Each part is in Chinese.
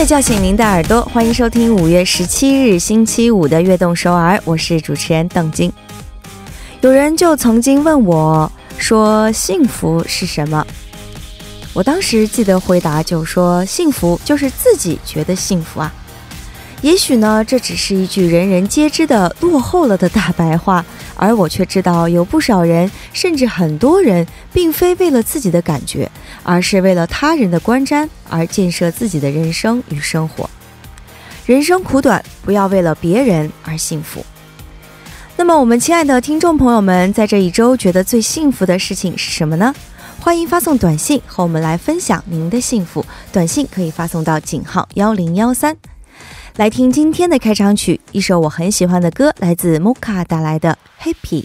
再叫醒您的耳朵，欢迎收听五月十七日星期五的悦动首尔，我是主持人邓晶。有人就曾经问我说：“幸福是什么？”我当时记得回答就说：“幸福就是自己觉得幸福啊。”也许呢，这只是一句人人皆知的落后了的大白话，而我却知道有不少人，甚至很多人，并非为了自己的感觉，而是为了他人的观瞻而建设自己的人生与生活。人生苦短，不要为了别人而幸福。那么，我们亲爱的听众朋友们，在这一周觉得最幸福的事情是什么呢？欢迎发送短信和我们来分享您的幸福。短信可以发送到井号幺零幺三。来听今天的开场曲，一首我很喜欢的歌，来自 Moka 带来的《Happy》。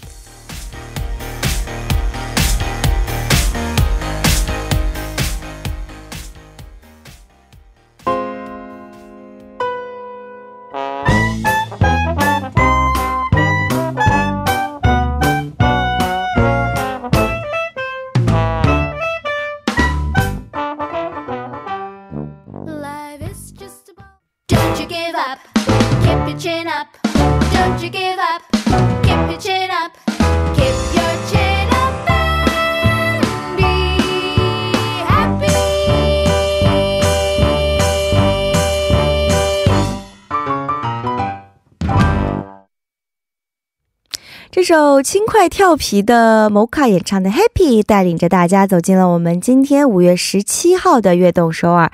首轻快跳皮的 Moka 演唱的《Happy》，带领着大家走进了我们今天五月十七号的悦动首尔。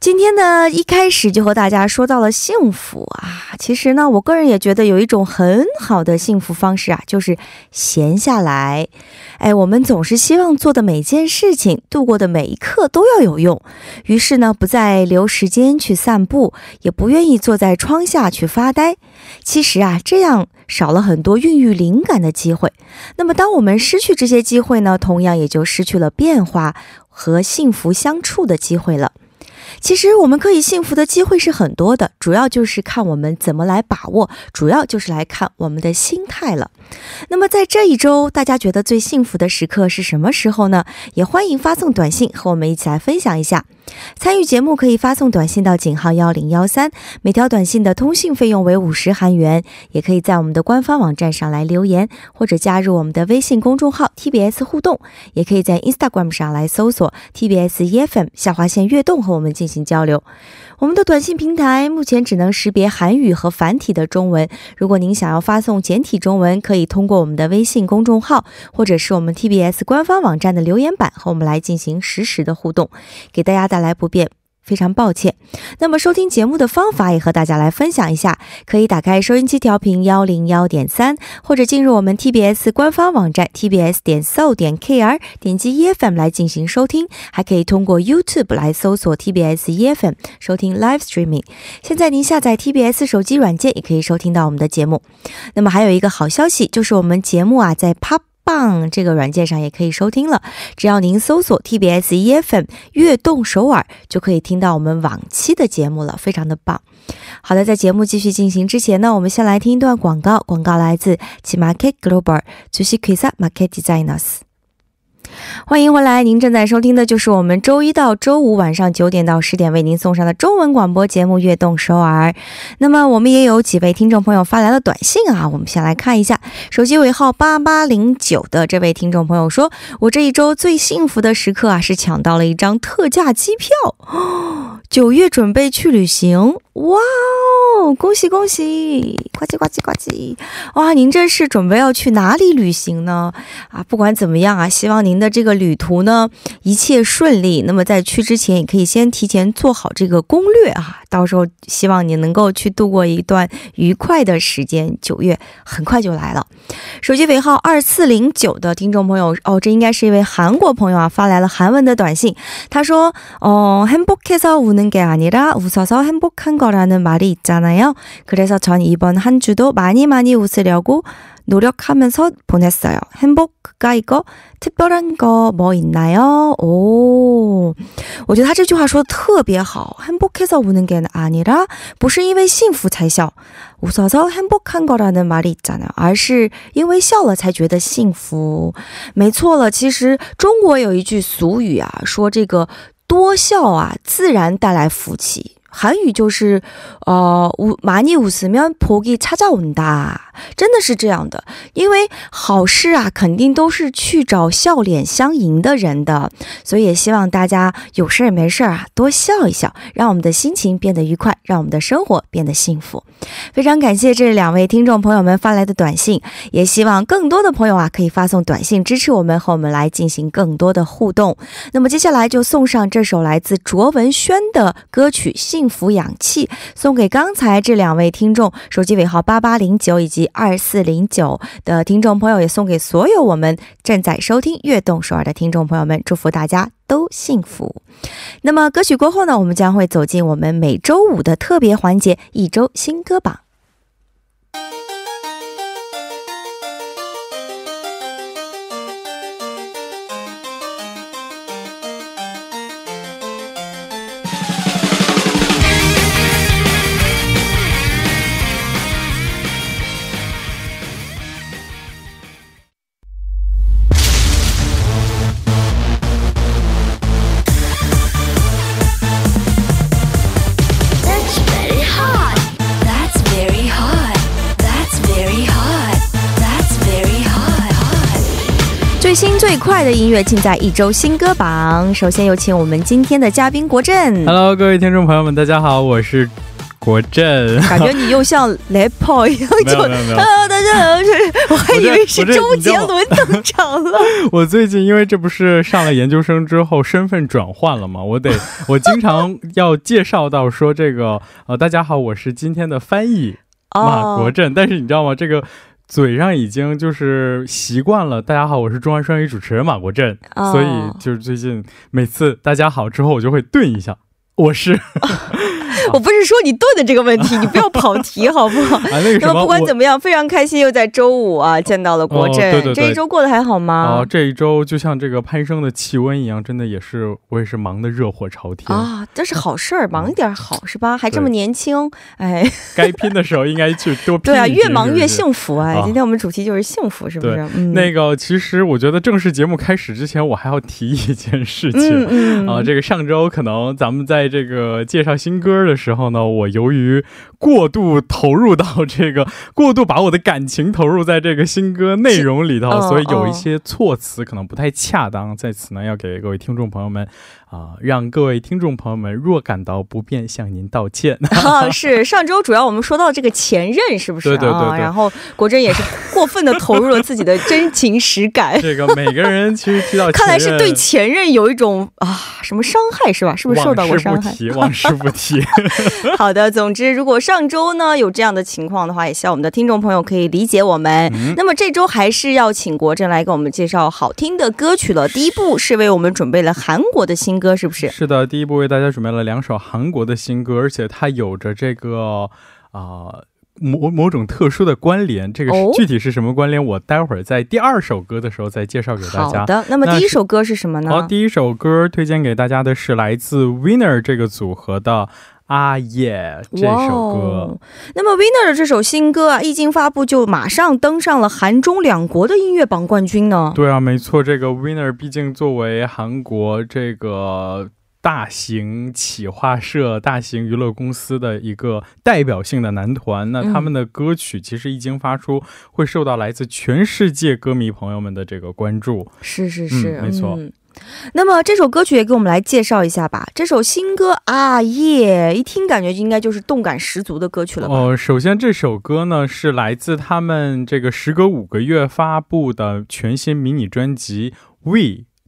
今天呢，一开始就和大家说到了幸福啊。其实呢，我个人也觉得有一种很好的幸福方式啊，就是闲下来。哎，我们总是希望做的每件事情，度过的每一刻都要有用。于是呢，不再留时间去散步，也不愿意坐在窗下去发呆。其实啊，这样少了很多孕育灵感的机会。那么，当我们失去这些机会呢，同样也就失去了变化和幸福相处的机会了。其实我们可以幸福的机会是很多的，主要就是看我们怎么来把握，主要就是来看我们的心态了。那么在这一周，大家觉得最幸福的时刻是什么时候呢？也欢迎发送短信和我们一起来分享一下。参与节目可以发送短信到井号幺零幺三，每条短信的通信费用为五十韩元。也可以在我们的官方网站上来留言，或者加入我们的微信公众号 TBS 互动。也可以在 Instagram 上来搜索 TBS EFM 下划线悦动和我们进行交流。我们的短信平台目前只能识别韩语和繁体的中文。如果您想要发送简体中文，可以可以通过我们的微信公众号，或者是我们 TBS 官方网站的留言板和我们来进行实时的互动，给大家带来不便。非常抱歉。那么收听节目的方法也和大家来分享一下，可以打开收音机调频幺零幺点三，或者进入我们 TBS 官方网站 tbs 点 so 点 kr，点击 EFM 来进行收听，还可以通过 YouTube 来搜索 TBS EFM 收听 Live Streaming。现在您下载 TBS 手机软件也可以收听到我们的节目。那么还有一个好消息，就是我们节目啊在 Pop。棒，这个软件上也可以收听了。只要您搜索 TBS EFM 悦动首尔，就可以听到我们往期的节目了，非常的棒。好的，在节目继续进行之前呢，我们先来听一段广告。广告来自 G Market Global 主席 Kisa Market Designers。欢迎回来，您正在收听的就是我们周一到周五晚上九点到十点为您送上的中文广播节目《悦动首尔》。那么我们也有几位听众朋友发来了短信啊，我们先来看一下。手机尾号八八零九的这位听众朋友说：“我这一周最幸福的时刻啊，是抢到了一张特价机票，九月准备去旅行。”哇哦，恭喜恭喜！呱唧呱唧呱唧！哇，您这是准备要去哪里旅行呢？啊，不管怎么样啊，希望您的这个旅途呢一切顺利。那么在去之前，也可以先提前做好这个攻略啊，到时候希望你能够去度过一段愉快的时间。九月很快就来了。手机尾号二四零九的听众朋友，哦，这应该是一位韩国朋友啊，发来了韩文的短信。他说：“哦，행복해서우는게아니라웃어서행복한 거 라는 말이 있잖아요. 그래서 전 이번 한 주도 많이 많이 웃으려고 노력하면서 보냈어요. 행복가 이거 특별한 거 뭐 있나요? 오, 我觉得他这句话说的特别好. 행복해서 우는 게 아니라 不是因为幸福才笑. 웃어서 행복한 거라는 말이 있잖아요. 而是因为笑了才觉得幸福.没错了，其实中国有一句俗语啊，说这个多笑啊，自然带来福气。 韩语就是呃웃많이웃으면복이찾아온 다， 真的是这样的，因为好事啊，肯定都是去找笑脸相迎的人的，所以也希望大家有事儿没事儿啊，多笑一笑，让我们的心情变得愉快，让我们的生活变得幸福。非常感谢这两位听众朋友们发来的短信，也希望更多的朋友啊可以发送短信支持我们，和我们来进行更多的互动。那么接下来就送上这首来自卓文萱的歌曲《幸 幸福氧气》，送给刚才这两位听众，手机尾号八八零九以及二四零九的听众朋友，也送给所有我们正在收听《悦动首尔》的听众朋友们，祝福大家都幸福。那么歌曲过后呢，我们将会走进我们每周五的特别环节——一周新歌榜。最快的音乐尽在一周新歌榜。首先有请我们今天的嘉宾国振。Hello，各位听众朋友们，大家好，我是国振。感觉你又像 rapper 一样，没有没有没有。Hello，大家好，是我还以为是周杰伦登场了。我最近因为这不是上了研究生之后身份转换了吗？我得 我经常要介绍到说这个呃，大家好，我是今天的翻译马国振。但是你知道吗？这个。嘴上已经就是习惯了。大家好，我是中央双语主持人马国振，所以就是最近每次大家好之后，我就会顿一下，我是。我不是说你炖的这个问题，你不要跑题好不好？那么不管怎么样，非常开心又在周五啊见到了国振。对对对，这一周过得还好吗？啊，这一周就像这个攀升的气温一样，真的也是我也是忙得热火朝天啊。这是好事儿，忙一点好是吧？还这么年轻，哎，该拼的时候应该去多拼。对啊，越忙越幸福啊！今天我们主题就是幸福，是不是？那个其实我觉得正式节目开始之前，我还要提一件事情。嗯嗯。啊，这个上周可能咱们在这个介绍新歌的时候呢，我。由于过度投入到这个，过度把我的感情投入在这个新歌内容里头，所以有一些措辞可能不太恰当，在此呢要给各位听众朋友们。啊，让各位听众朋友们若感到不便，向您道歉。是上周主要我们说到这个前任，是不是？对对对。然后国珍也是过分的投入了自己的真情实感。这个每个人其实提到，看来是对前任有一种啊什么伤害是吧？是不是受到过伤害？往事不提，往事不提。好的，总之如果上周呢有这样的情况的话，也希望我们的听众朋友可以理解我们。那么这周还是要请国珍来给我们介绍好听的歌曲了。第一步是为我们准备了韩国的新。歌是不是？是的，第一部为大家准备了两首韩国的新歌，而且它有着这个啊某某种特殊的关联。这个具体是什么关联？我待会儿在第二首歌的时候再介绍给大家。好的，那么第一首歌是什么呢？好，第一首歌推荐给大家的是来自 Winner 这个组合的。啊耶！这首歌，那么 Winner 的这首新歌啊，一经发布就马上登上了韩中两国的音乐榜冠军呢。对啊，没错，这个 Winner 毕竟作为韩国这个大型企划社、大型娱乐公司的一个代表性的男团，那他们的歌曲其实一经发出，会受到来自全世界歌迷朋友们的这个关注。是是是，没错。那么这首歌曲也给我们来介绍一下吧。这首新歌啊耶，一听感觉应该就是动感十足的歌曲了吧？哦，首先这首歌呢是来自他们这个时隔五个月发布的全新迷你专辑《We》。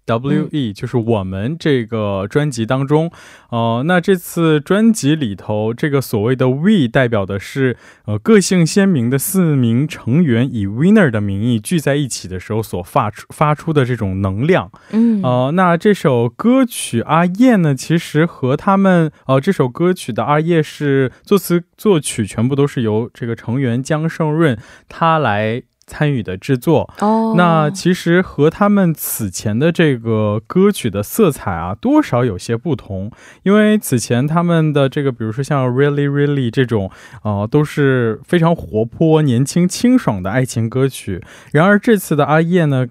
W E 就是我们这个专辑当中，呃，那这次专辑里头，这个所谓的 We 代表的是呃个性鲜明的四名成员以 Winner 的名义聚在一起的时候所发出发出的这种能量。嗯，呃，那这首歌曲阿叶呢，其实和他们呃这首歌曲的阿叶是作词作曲全部都是由这个成员姜胜润他来。参与的制作，哦，那其实和他们此前的这个歌曲的色彩啊，多少有些不同。因为此前他们的这个，比如说像 Really Really 这种，呃，都是非常活泼、年轻、清爽的爱情歌曲。然而这次的阿叶呢？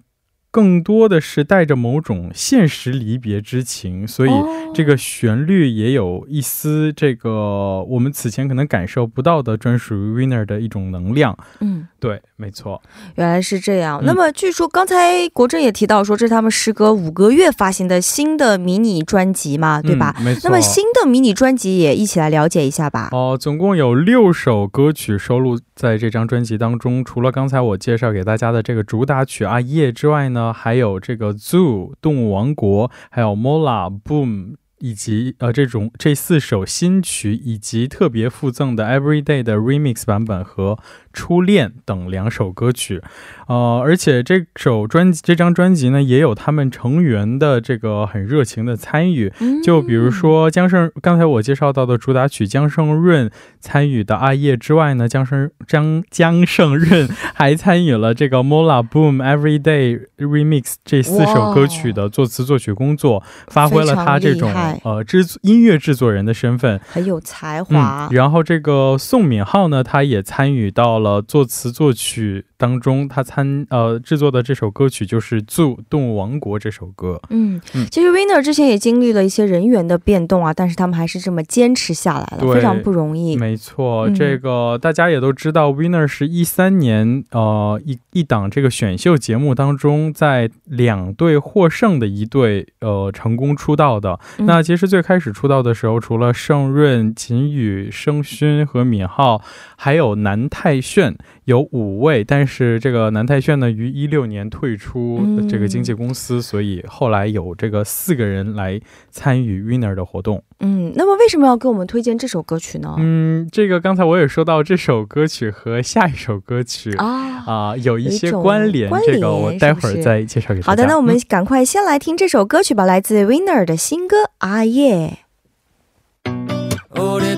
更多的是带着某种现实离别之情，所以这个旋律也有一丝这个我们此前可能感受不到的专属于 Winner 的一种能量。嗯，对，没错，原来是这样。那么据说刚才国政也提到说，这是他们时隔五个月发行的新的迷你专辑嘛，对吧？没错。那么新的迷你专辑也一起来了解一下吧。哦，总共有六首歌曲收录在这张专辑当中，除了刚才我介绍给大家的这个主打曲《阿夜》之外呢。还有这个 Zoo 动物王国，还有 Mola Boom。以及呃，这种这四首新曲，以及特别附赠的 Everyday 的 Remix 版本和初恋等两首歌曲，呃，而且这首专辑这张专辑呢，也有他们成员的这个很热情的参与，就比如说江胜，刚才我介绍到的主打曲江胜润参与的阿叶之外呢，江胜江江胜润 还参与了这个 Mola Boom Everyday Remix 这四首歌曲的作词作曲工作，发挥了他这种。呃，制音乐制作人的身份。很有才华。然后这个宋敏浩呢，他也参与到了作词作曲当中。他参呃制作的这首歌曲就是《zoo 动物王国》这首歌。嗯，其实 Winner 之前也经历了一些人员的变动啊，但是他们还是这么坚持下来了，非常不容易。没错，这个大家也都知道，Winner 是一三年呃一一档这个选秀节目当中，在两队获胜的一队呃成功出道的那。其实最开始出道的时候，除了盛润、秦宇、盛勋和敏浩，还有南泰炫。有五位，但是这个南泰炫呢，于一六年退出这个经纪公司，所以后来有这个四个人来参与 Winner 的活动。嗯，那么为什么要给我们推荐这首歌曲呢？嗯，这个刚才我也说到，这首歌曲和下一首歌曲啊啊有一些关联，这个我待会儿再介绍给大家。好的，那我们赶快先来听这首歌曲吧，来自 Winner 的新歌《啊耶》。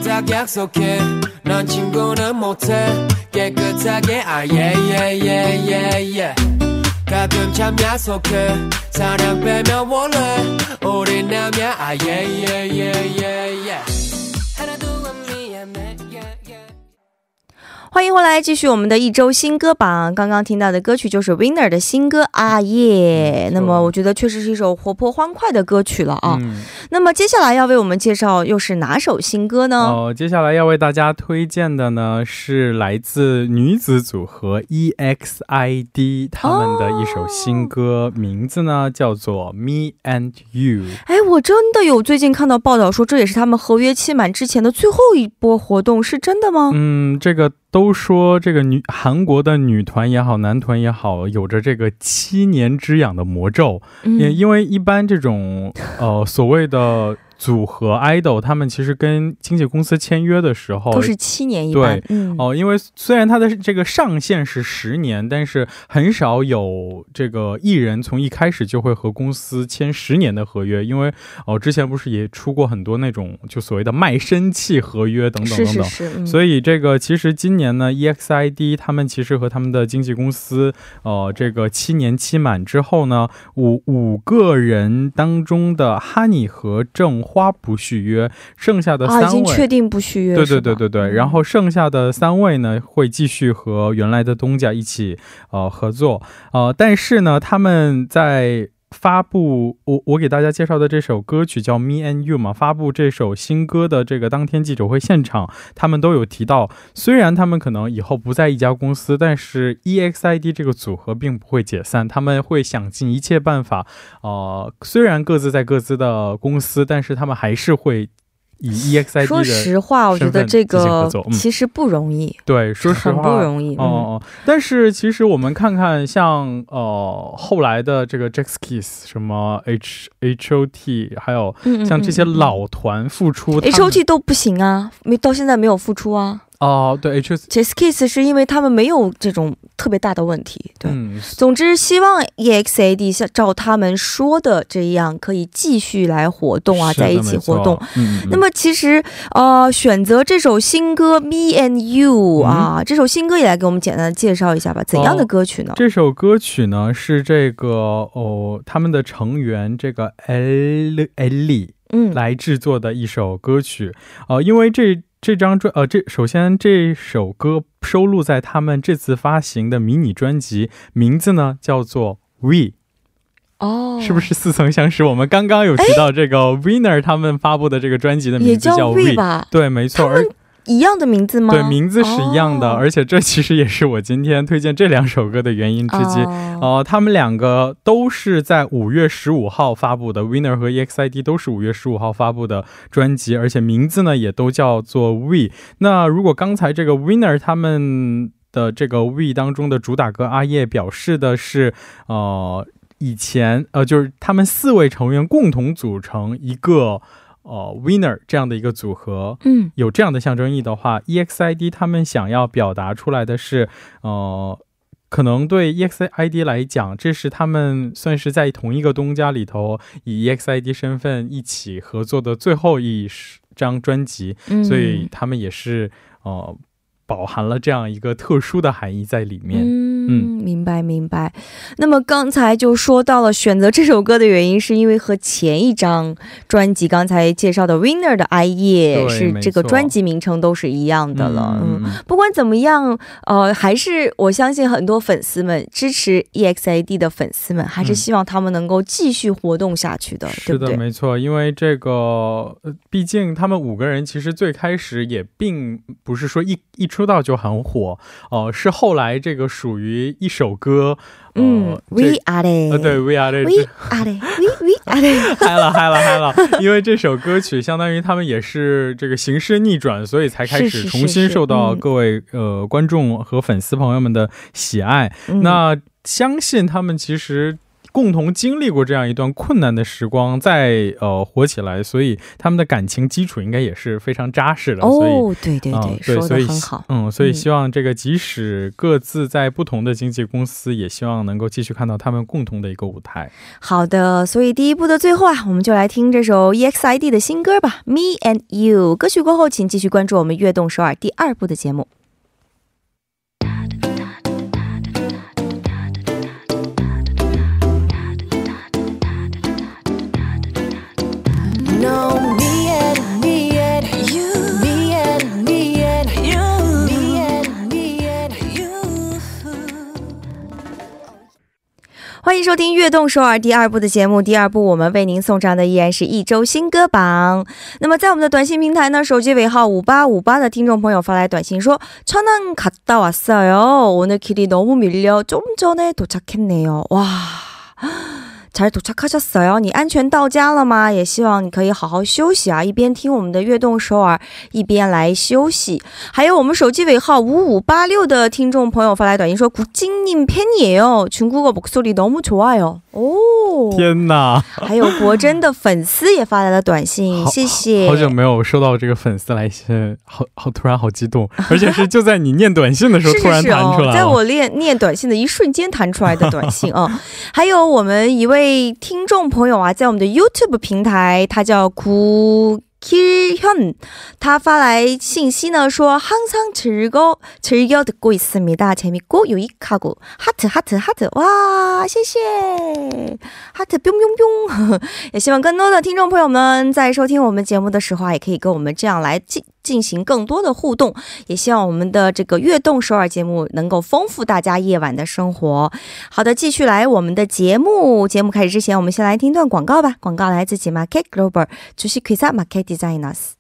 딱 약속해. 넌 친구는 못해. 깨끗하게 아예예예예예 가끔 참 야속해. 사랑 빼면 원래 우리 남야. 아예예예예예 欢迎回来，继续我们的一周新歌榜。刚刚听到的歌曲就是 Winner 的新歌《啊耶》。那么我觉得确实是一首活泼欢快的歌曲了啊。那么接下来要为我们介绍又是哪首新歌呢？哦，接下来要为大家推荐的呢是来自女子组合 EXID 他们的一首新歌，名字呢叫做《Me and You》。哎，我真的有最近看到报道说，这也是他们合约期满之前的最后一波活动，是真的吗？嗯，这个。都说这个女韩国的女团也好，男团也好，有着这个七年之痒的魔咒，也因为一般这种呃所谓的。组合 idol 他们其实跟经纪公司签约的时候都是七年一对哦，因为虽然他的这个上限是十年，但是很少有这个艺人从一开始就会和公司签十年的合约，因为哦之前不是也出过很多那种就所谓的卖身契合约等等等等，所以这个其实今年呢 EXID 他们其实和他们的经纪公司呃这个七年期满之后呢五五个人当中的 Honey 和郑。花不续约，剩下的三位已经确定不续约。对对对对对，然后剩下的三位呢，会继续和原来的东家一起呃合作呃，但是呢，他们在。发布我我给大家介绍的这首歌曲叫《Me and You》嘛，发布这首新歌的这个当天记者会现场，他们都有提到，虽然他们可能以后不在一家公司，但是 EXID 这个组合并不会解散，他们会想尽一切办法，呃，虽然各自在各自的公司，但是他们还是会。以 EXID 说实话，我觉得这个其实不容易。对，说实话不容易。哦，但是其实我们看看，像呃后来的这个 JAXKISS，什么 H H O T，还有像这些老团复出，H O T 都不行啊，没到现在没有复出啊。哦，对，H S Kiss 是因为他们没有这种特别大的问题，对。总之，希望 E X A D 像照他们说的这样，可以继续来活动啊，在一起活动。那么，其实呃，选择这首新歌《Me and You》啊，这首新歌也来给我们简单的介绍一下吧。怎样的歌曲呢？这首歌曲呢是这个哦，他们的成员这个 L L 嗯来制作的一首歌曲呃，因为这。这张专呃，这首先这首歌收录在他们这次发行的迷你专辑，名字呢叫做《We》哦，是不是似曾相识？我们刚刚有提到这个 Winner 他们发布的这个专辑的名字叫 We 吧？对，没错。而一样的名字吗？对，名字是一样的，而且这其实也是我今天推荐这两首歌的原因之一。哦，他们两个都是在五月十五号发布的，Winner 和 EXID 都是五月十五号发布的专辑，而且名字呢也都叫做 We。那如果刚才这个 Winner 他们的这个 We 当中的主打歌阿叶表示的是，呃，以前呃就是他们四位成员共同组成一个。呃，winner 这样的一个组合，嗯，有这样的象征意义的话，EXID 他们想要表达出来的是，呃，可能对 EXID 来讲，这是他们算是在同一个东家里头以 EXID 身份一起合作的最后一张专辑，所以他们也是呃。饱含了这样一个特殊的含义在里面。嗯，明白明白。那么刚才就说到了选择这首歌的原因，是因为和前一张专辑刚才介绍的《Winner》的《爱叶》是这个专辑名称都是一样的了。嗯，不管怎么样，呃，还是我相信很多粉丝们支持 EXID 的粉丝们，还是希望他们能够继续活动下去的，对不对？没错，因为这个，毕竟他们五个人其实最开始也并不是说一一出。出道就很火哦，是后来这个属于一首歌，嗯，We Are It，呃，对，We Are It，We Are It，We We Are It，嗨了嗨了嗨了，因为这首歌曲相当于他们也是这个形势逆转，所以才开始重新受到各位呃观众和粉丝朋友们的喜爱。那相信他们其实。共同经历过这样一段困难的时光，再呃火起来，所以他们的感情基础应该也是非常扎实的。哦，对对对，说的很好。嗯，所以希望这个即使各自在不同的经纪公司，也希望能够继续看到他们共同的一个舞台。好的，所以第一部的最后啊，我们就来听这首 EXID 的新歌吧，《Me and You》。歌曲过后，请继续关注我们《悦动首尔》第二部的节目。欢迎收听《悦动首尔》第二部的节目。第二部我们为您送上的依然是一周新歌榜。那么在我们的短信平台呢，手机尾号五八五八的听众朋友发来短信说：“천안갔다왔어요오늘길이너무밀려좀전에도착했네요哇！” 才도착하셨어요你安全到家了吗？也希望你可以好好休息啊！一边听我们的悦动首尔，一边来休息。还有我们手机尾号五五八六的听众朋友发来短信说：“국진님팬이에요중국어목소리너무좋아요。”哦，天哪！还有国珍的粉丝也发来了短信，谢谢。好久没有收到这个粉丝来信，好好突然好激动，而且是就在你念短信的时候突然弹出来，在我念念短信的一瞬间弹出来的短信啊！还有我们一位。 位听众朋友啊，在我们的 YouTube 平台，他叫古 Kirhyun，他发来信息呢，说항상즐거즐겨듣고있습니다재밌고유익하고하트하트하트哇，谢谢하트 뿅뿅뿅也希望更多的听众朋友们在收听我们节目的时候，也可以跟我们这样来进。 进行更多的互动，也希望我们的这个悦动首尔节目能够丰富大家夜晚的生活。好的，继续来我们的节目。节目开始之前，我们先来听段广告吧。广告来自 Market Global，主席 Krisa Market Designers。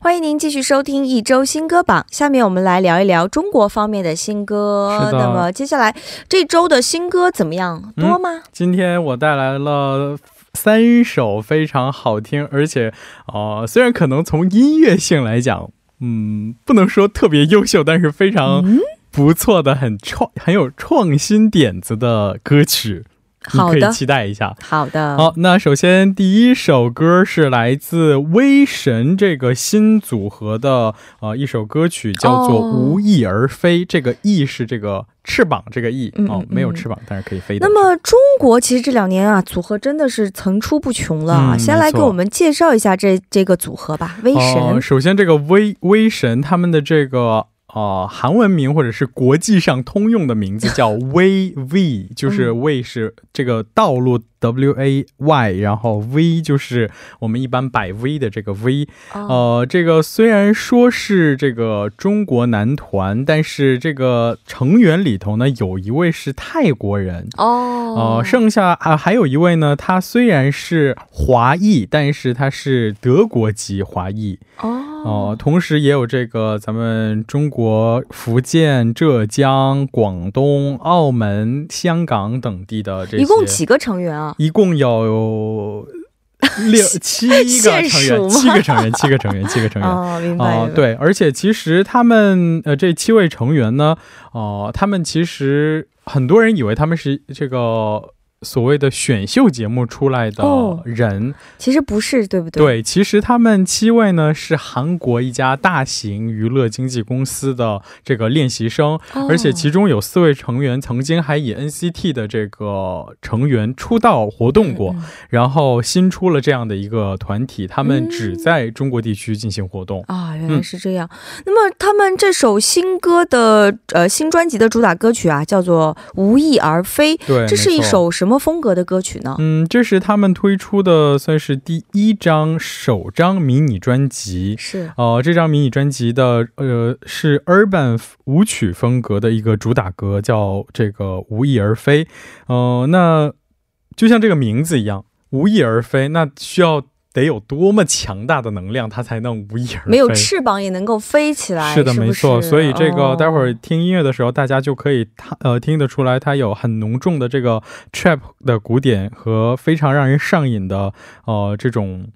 欢迎您继续收听一周新歌榜。下面我们来聊一聊中国方面的新歌。那么接下来这周的新歌怎么样？多吗？今天我带来了。三首非常好听，而且，呃，虽然可能从音乐性来讲，嗯，不能说特别优秀，但是非常不错的、很创、很有创新点子的歌曲。好的，可以期待一下。好的，好，那首先第一首歌是来自威神这个新组合的呃一首歌曲，叫做《无翼而飞》。这个“翼”是这个翅膀，这个“翼”哦，没有翅膀，但是可以飞的。那么中国其实这两年啊，组合真的是层出不穷了。先来给我们介绍一下这这个组合吧。威神，首先这个威威神他们的这个。啊，韩文名或者是国际上通用的名字叫 Way V，就是 Way 是这个道路 W A Y，然后 V 就是我们一般摆 V 的这个 V。呃，这个虽然说是这个中国男团，但是这个成员里头呢，有一位是泰国人哦。呃，剩下啊还有一位呢，他虽然是华裔，但是他是德国籍华裔哦。哦，同时也有这个咱们中国福建、浙江、广东、澳门、香港等地的这些，一共几个成员啊？一共有六 七个成员，七个成员，七个成员，七个成员。哦，明白。对，而且其实他们呃这七位成员呢，哦，他们其实很多人以为他们是这个。所谓的选秀节目出来的人，其实不是，对不对？对，其实他们七位呢是韩国一家大型娱乐经纪公司的这个练习生，而且其中有四位成员曾经还以 NCT 的这个成员出道活动过，然后新出了这样的一个团体，他们只在中国地区进行活动啊，原来是这样。那么他们这首新歌的呃新专辑的主打歌曲啊，叫做《无意而飞》，对，这是一首什么？什么风格的歌曲呢？嗯，这是他们推出的，算是第一张首张迷你专辑。是呃，这张迷你专辑的呃是 urban 舞曲风格的一个主打歌，叫这个《无翼而飞》。呃，那就像这个名字一样，无翼而飞，那需要。得有多么强大的能量，它才能无翼而飞？没有翅膀也能够飞起来。是的，没错。所以这个待会儿听音乐的时候，大家就可以呃听得出来，它有很浓重的这个 trap 的鼓点和非常让人上瘾的呃这种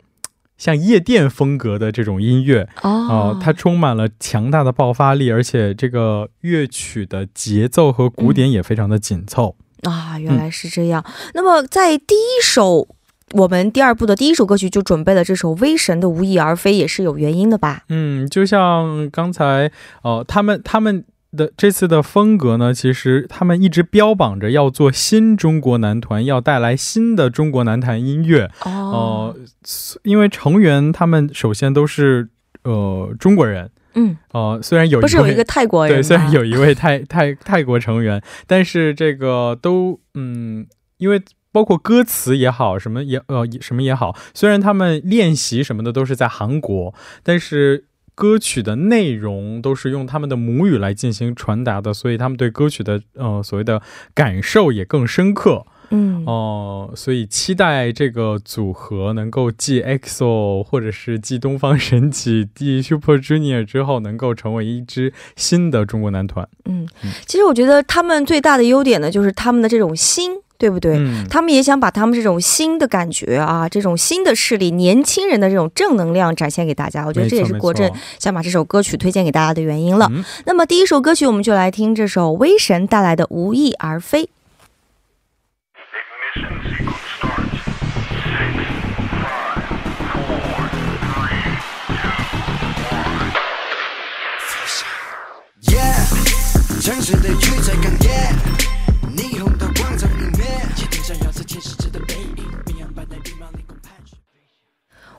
像夜店风格的这种音乐哦，它充满了强大的爆发力，而且这个乐曲的节奏和鼓点也非常的紧凑啊。原来是这样。那么在第一首。我们第二部的第一首歌曲就准备了这首威神的《无翼而飞》，也是有原因的吧？嗯，就像刚才，呃，他们他们的这次的风格呢，其实他们一直标榜着要做新中国男团，要带来新的中国男团音乐。哦，因为成员他们首先都是呃中国人，嗯，呃，虽然有不是有一个泰国人，对，虽然有一位泰泰泰国成员，但是这个都嗯，因为。包括歌词也好，什么也呃什么也好，虽然他们练习什么的都是在韩国，但是歌曲的内容都是用他们的母语来进行传达的，所以他们对歌曲的呃所谓的感受也更深刻。嗯哦，所以期待这个组合能够继 EXO 或者是继东方神起、继 Super Junior 之后，能够成为一支新的中国男团。嗯，其实我觉得他们最大的优点呢，就是他们的这种心。对不对？他们也想把他们这种新的感觉啊，这种新的势力，年轻人的这种正能量展现给大家。我觉得这也是国振想把这首歌曲推荐给大家的原因了。那么第一首歌曲，我们就来听这首威神带来的《无翼而飞》。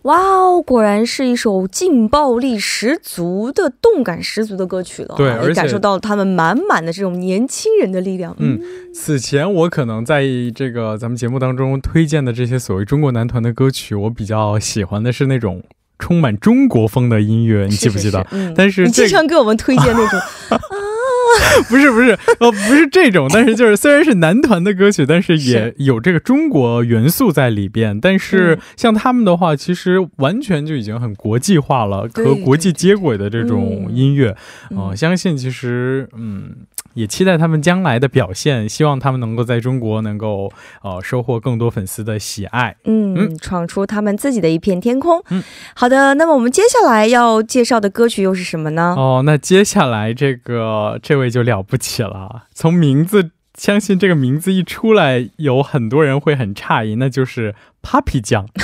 哇哦，果然是一首劲爆力十足的、动感十足的歌曲了。对，而且感受到了他们满满的这种年轻人的力量。嗯，此前我可能在这个咱们节目当中推荐的这些所谓中国男团的歌曲，我比较喜欢的是那种充满中国风的音乐，你记不记得？嗯，但是你经常给我们推荐那种。不是不是呃不是这种，但是就是虽然是男团的歌曲，但是也有这个中国元素在里边。但是像他们的话，其实完全就已经很国际化了，和国际接轨的这种音乐啊，相信其实嗯。也期待他们将来的表现，希望他们能够在中国能够呃收获更多粉丝的喜爱，嗯，闯出他们自己的一片天空。嗯，好的，那么我们接下来要介绍的歌曲又是什么呢？哦，那接下来这个这位就了不起了，从名字，相信这个名字一出来，有很多人会很诧异，那就是 Papi 酱。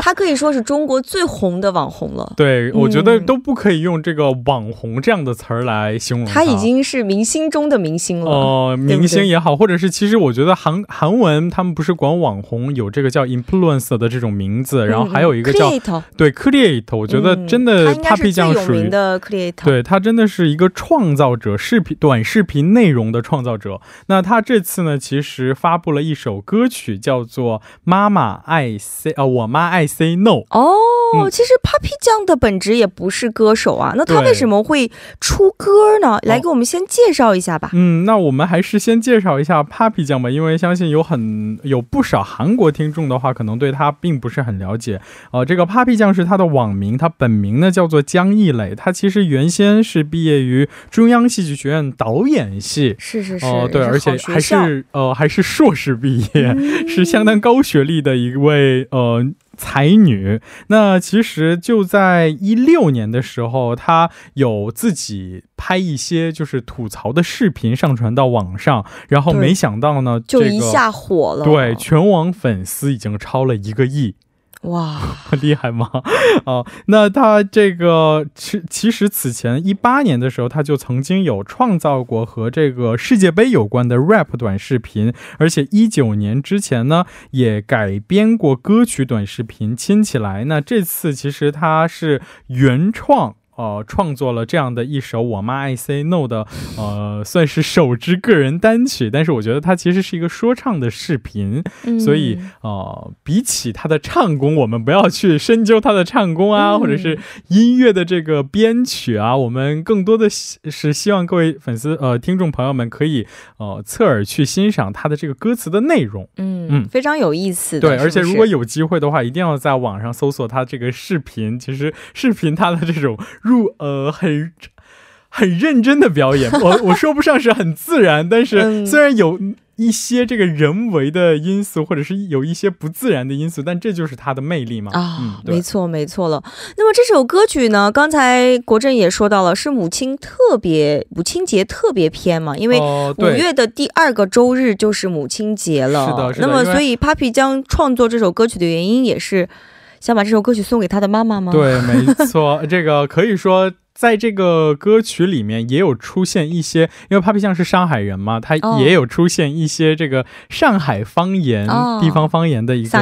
他可以说是中国最红的网红了。对，我觉得都不可以用这个“网红”这样的词儿来形容他。他已经是明星中的明星了。哦，明星也好，或者是其实我觉得韩韩文他们不是管网红有这个叫 influence 的这种名字，然后还有一个叫对 create，我觉得真的 Papi 酱属于的 create，对他真的是一个创造者，视频短视频内容的创造者。那他这次呢，其实发布了一首歌曲，叫做《妈妈爱 say》，呃，我妈爱 say no。哦，其实 Papi 酱的本质也不是歌手啊，那他为什么会出歌呢？来给我们先介绍一下吧。嗯，那我们还是先介绍一下 Papi 酱吧，因为相信有很有不少韩国听众的话，可能对他并不是很了解。呃，这个 Papi 酱是他的网名，他本名呢叫做江艺磊，他其实原先是毕业于中央戏剧学院导演系，是是是，哦对，而且还是呃还是硕士毕业，是相当高学历的一位呃。才女，那其实就在一六年的时候，她有自己拍一些就是吐槽的视频上传到网上，然后没想到呢，就一下火了，对，全网粉丝已经超了一个亿。哇，厉害吗？哦，那他这个其其实此前一八年的时候，他就曾经有创造过和这个世界杯有关的 rap 短视频，而且一九年之前呢，也改编过歌曲短视频《亲起来》。那这次其实他是原创。呃，创作了这样的一首《我妈爱 say no》的，呃，算是首支个人单曲。但是我觉得它其实是一个说唱的视频，所以呃，比起他的唱功，我们不要去深究他的唱功啊，或者是音乐的这个编曲啊，我们更多的是希望各位粉丝呃听众朋友们可以呃侧耳去欣赏他的这个歌词的内容。嗯嗯，非常有意思。对，而且如果有机会的话，一定要在网上搜索他这个视频。其实视频他的这种。入呃很很认真的表演，我我说不上是很自然，但是虽然有一些这个人为的因素，或者是有一些不自然的因素，但这就是它的魅力嘛。啊，没错没错了。那么这首歌曲呢，刚才国振也说到了，是母亲特别母亲节特别篇嘛，因为五月的第二个周日就是母亲节了。是的，是的。那么所以 Papi 将创作这首歌曲的原因也是。想把这首歌曲送给他的妈妈吗？对，没错，这个可以说。在这个歌曲里面也有出现一些，因为 Papi 酱是上海人嘛，他也有出现一些这个上海方言、地方方言的一个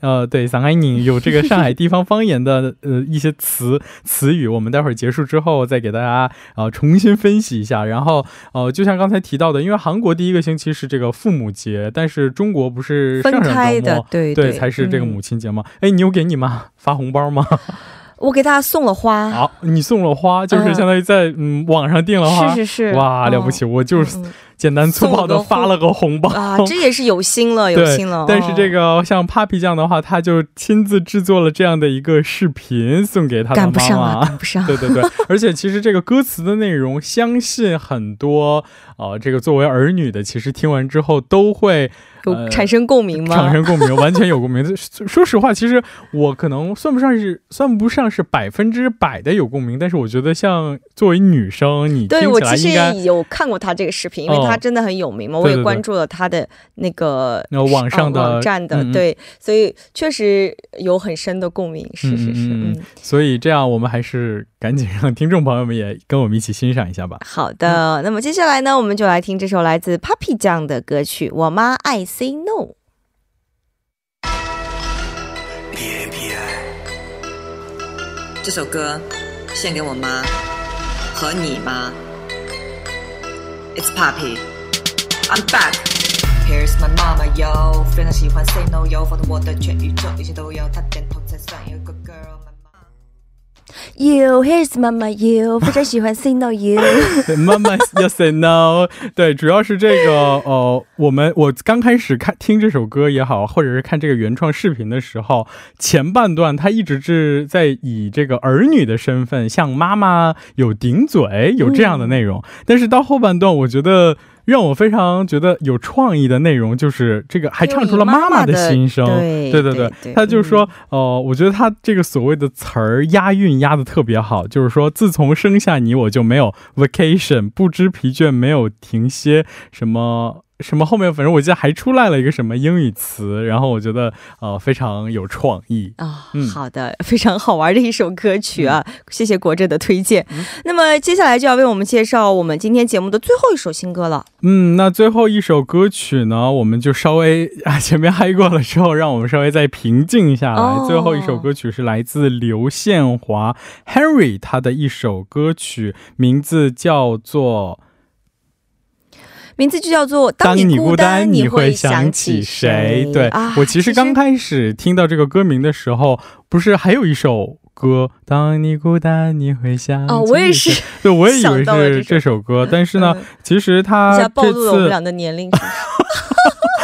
呃，对，上海人有这个上海地方方言的呃一些词词语，我们待会儿结束之后再给大家呃重新分析一下。然后呃，就像刚才提到的，因为韩国第一个星期是这个父母节，但是中国不是分开的，对对，才是这个母亲节吗？哎，你有给你妈发红包吗？我给他送了花，好，你送了花，就是相当于在嗯网上订了花，是是是，哇，了不起，我就是。简单粗暴的发了个红包啊，这也是有心了，有心了。但是这个像 Papi 酱的话，他就亲自制作了这样的一个视频送给他的妈妈。赶不上啊，赶不上。对对对，而且其实这个歌词的内容，相信很多呃，这个作为儿女的，其实听完之后都会有产生共鸣吗？产生共鸣，完全有共鸣。说实话，其实我可能算不上是算不上是百分之百的有共鸣，但是我觉得像作为女生，你听起来应该有看过他这个视频，因为他。他真的很有名嘛？我也关注了他的那个网上的网站的，对，所以确实有很深的共鸣。是是是，嗯，所以这样我们还是赶紧让听众朋友们也跟我们一起欣赏一下吧。好的，那么接下来呢，我们就来听这首来自 Papi 酱的歌曲《我妈爱 Say No》。这首歌献给我妈和你妈。It's Poppy. I'm back. Here's my mama, yo. 非常喜欢 Say No, yo. 放纵我的全宇宙，一切都要她点头才算。有个 girl. You here's Mama you，非常喜欢 Say No you。妈妈要 Say No，对，主要是这个呃，我们我刚开始看听这首歌也好，或者是看这个原创视频的时候，前半段他一直是在以这个儿女的身份向妈妈有顶嘴，有这样的内容，但是到后半段，我觉得。让我非常觉得有创意的内容，就是这个还唱出了妈妈的心声。对对对，他就是说，哦，我觉得他这个所谓的词儿押韵押的特别好，就是说，自从生下你，我就没有 vacation，不知疲倦，没有停歇，什么。什么后面，反正我记得还出来了一个什么英语词，然后我觉得呃非常有创意啊、嗯好的，非常好玩的一首歌曲啊，谢谢国振的推荐。那么接下来就要为我们介绍我们今天节目的最后一首新歌了。嗯，那最后一首歌曲呢，我们就稍微啊前面嗨过了之后，让我们稍微再平静下来。哦最后一首歌曲是来自刘宪华 Henry 他的一首歌曲，名字叫做。名字就叫做《当你孤单，你会会想起谁？对、啊、我其实刚开始听到这个歌名的时候，不是还有一首歌《当你孤单，你会想？哦，我也是，对，我也以为是这首歌，但是呢，嗯其实一他下暴露了我们俩的年龄。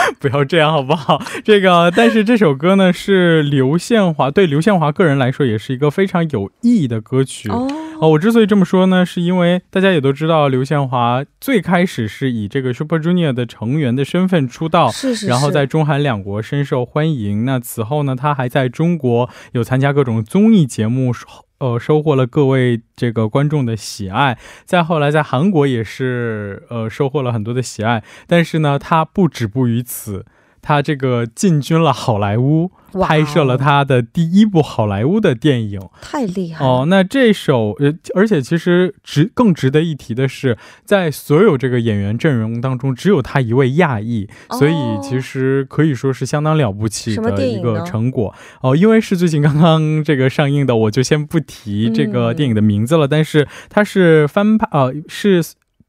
不要这样好不好？这个，但是这首歌呢是刘宪华，对刘宪华个人来说也是一个非常有意义的歌曲。哦，哦，我之所以这么说呢，是因为大家也都知道，刘宪华最开始是以这个 Super Junior 的成员的身份出道，是是是，然后在中韩两国深受欢迎。那此后呢，他还在中国有参加各种综艺节目，呃，收获了各位这个观众的喜爱。再后来在韩国也是呃收获了很多的喜爱。但是呢，他不止步于此。他这个进军了好莱坞，拍摄了他的第一部好莱坞的电影。太厉害了哦，那这首呃，而且其实值更值得一提的是，在所有这个演员阵容当中，只有他一位亚裔，哦所以其实可以说是相当了不起的一个成果哦。因为是最近刚刚这个上映的，我就先不提这个嗯电影的名字了。但是它是翻拍，呃，是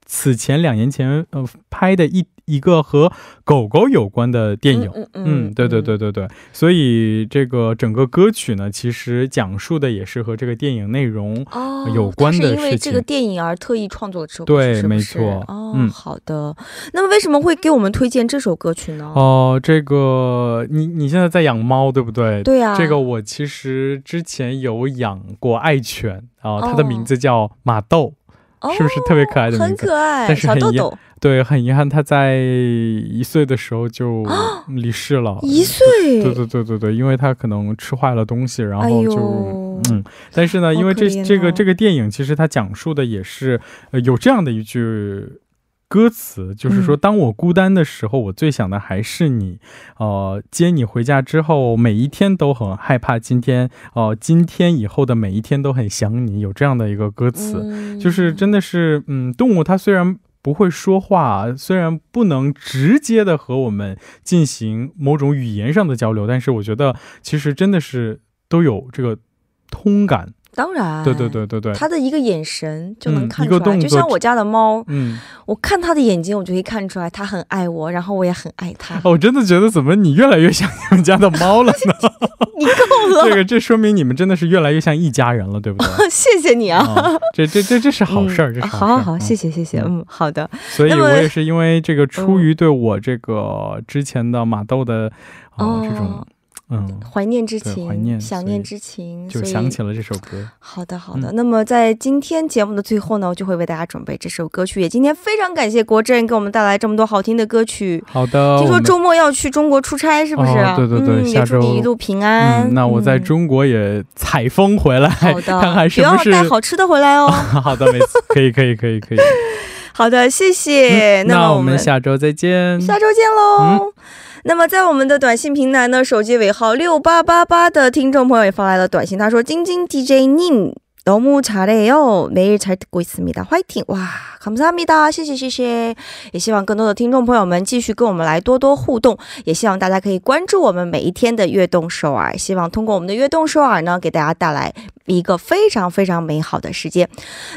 此前两年前呃拍的一一个和狗狗有关的电影。嗯嗯，对对对对对，所以这个整个歌曲呢，其实讲述的也是和这个电影内容哦，有关的因为。这个电影而特意创作的这首歌曲，对没错哦，嗯好的。那么为什么会给我们推荐这首歌曲呢？哦，这个你你现在在养猫对不对？对啊这个我其实之前有养过爱犬啊、它哦的名字叫马豆，哦是不是特别可爱的名很？可爱，但是很遗小豆豆对，很遗憾，他在一岁的时候就离世了。一岁，对对对对对，因为他可能吃坏了东西，然哎后就、呦嗯，但是呢，因为这、这个这个电影其实它讲述的也是呃有这样的一句。歌词就是说，嗯当我孤单的时候，我最想的还是你。呃，接你回家之后，每一天都很害怕，今天，呃，今天以后的每一天都很想你，有这样的一个歌词。就是真的是，嗯，动物它虽然不会说话，虽然不能直接的和我们进行某种语言上的交流，但是我觉得其实真的是都有这个通感。当然，对对。对对对，他的一个眼神就能嗯看出来，就像我家的猫，嗯，我看他的眼睛，我就可以看出来他很爱我，然后我也很爱他。哦，我真的觉得怎么你越来越像你们家的猫了呢？你够了，这个这说明你们真的是越来越像一家人了，对不对？谢谢你啊。啊，这这这这是好事儿，嗯这是好。好好谢谢谢谢，嗯，好的，所以我也是因为这个，出于对我这个之前的马豆的啊、哦这种嗯，怀念之情，怀念想念之情，就想起了这首歌。好的，好的。那么在今天节目的最后呢，我就会为大家准备这首歌曲。也今天非常感谢国振给我们带来这么多好听的歌曲。好的，听说周末要去中国出差，是不是？哦对对对嗯、下也祝你一路平安。嗯，那我在嗯中国也采风回来，好的，看看是不要不要带好吃的回来哦。好的，没错，可以可以可以可以。好的，谢谢。嗯那我那么我们们下周再见。下周见喽。那么，在我们的短信平台呢，手机尾号六八八八的听众朋友也发来了短信，他说：“晶晶 DJ 님 너무잘해요，매일잘듣고있습니다，화이팅！哇， 감사합니다，谢谢谢谢。也希望更多的听众朋友们继续跟我们来多多互动，也希望大家可以关注我们每一天的悦动首尔，希望通过我们的悦动首尔呢，给大家带来一个非常非常美好的时间。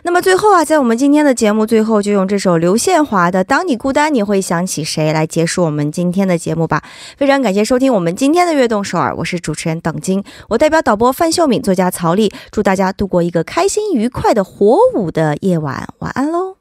那么最后啊，在我们今天的节目最后，就用这首刘宪华的《当你孤单，你会想起谁》来结束我们今天的节目吧。非常感谢收听我们今天的悦动首尔，我是主持人等金，我代表导播范秀敏、作家曹丽，祝大家度过一个开心愉快的火舞的夜晚，晚安喽。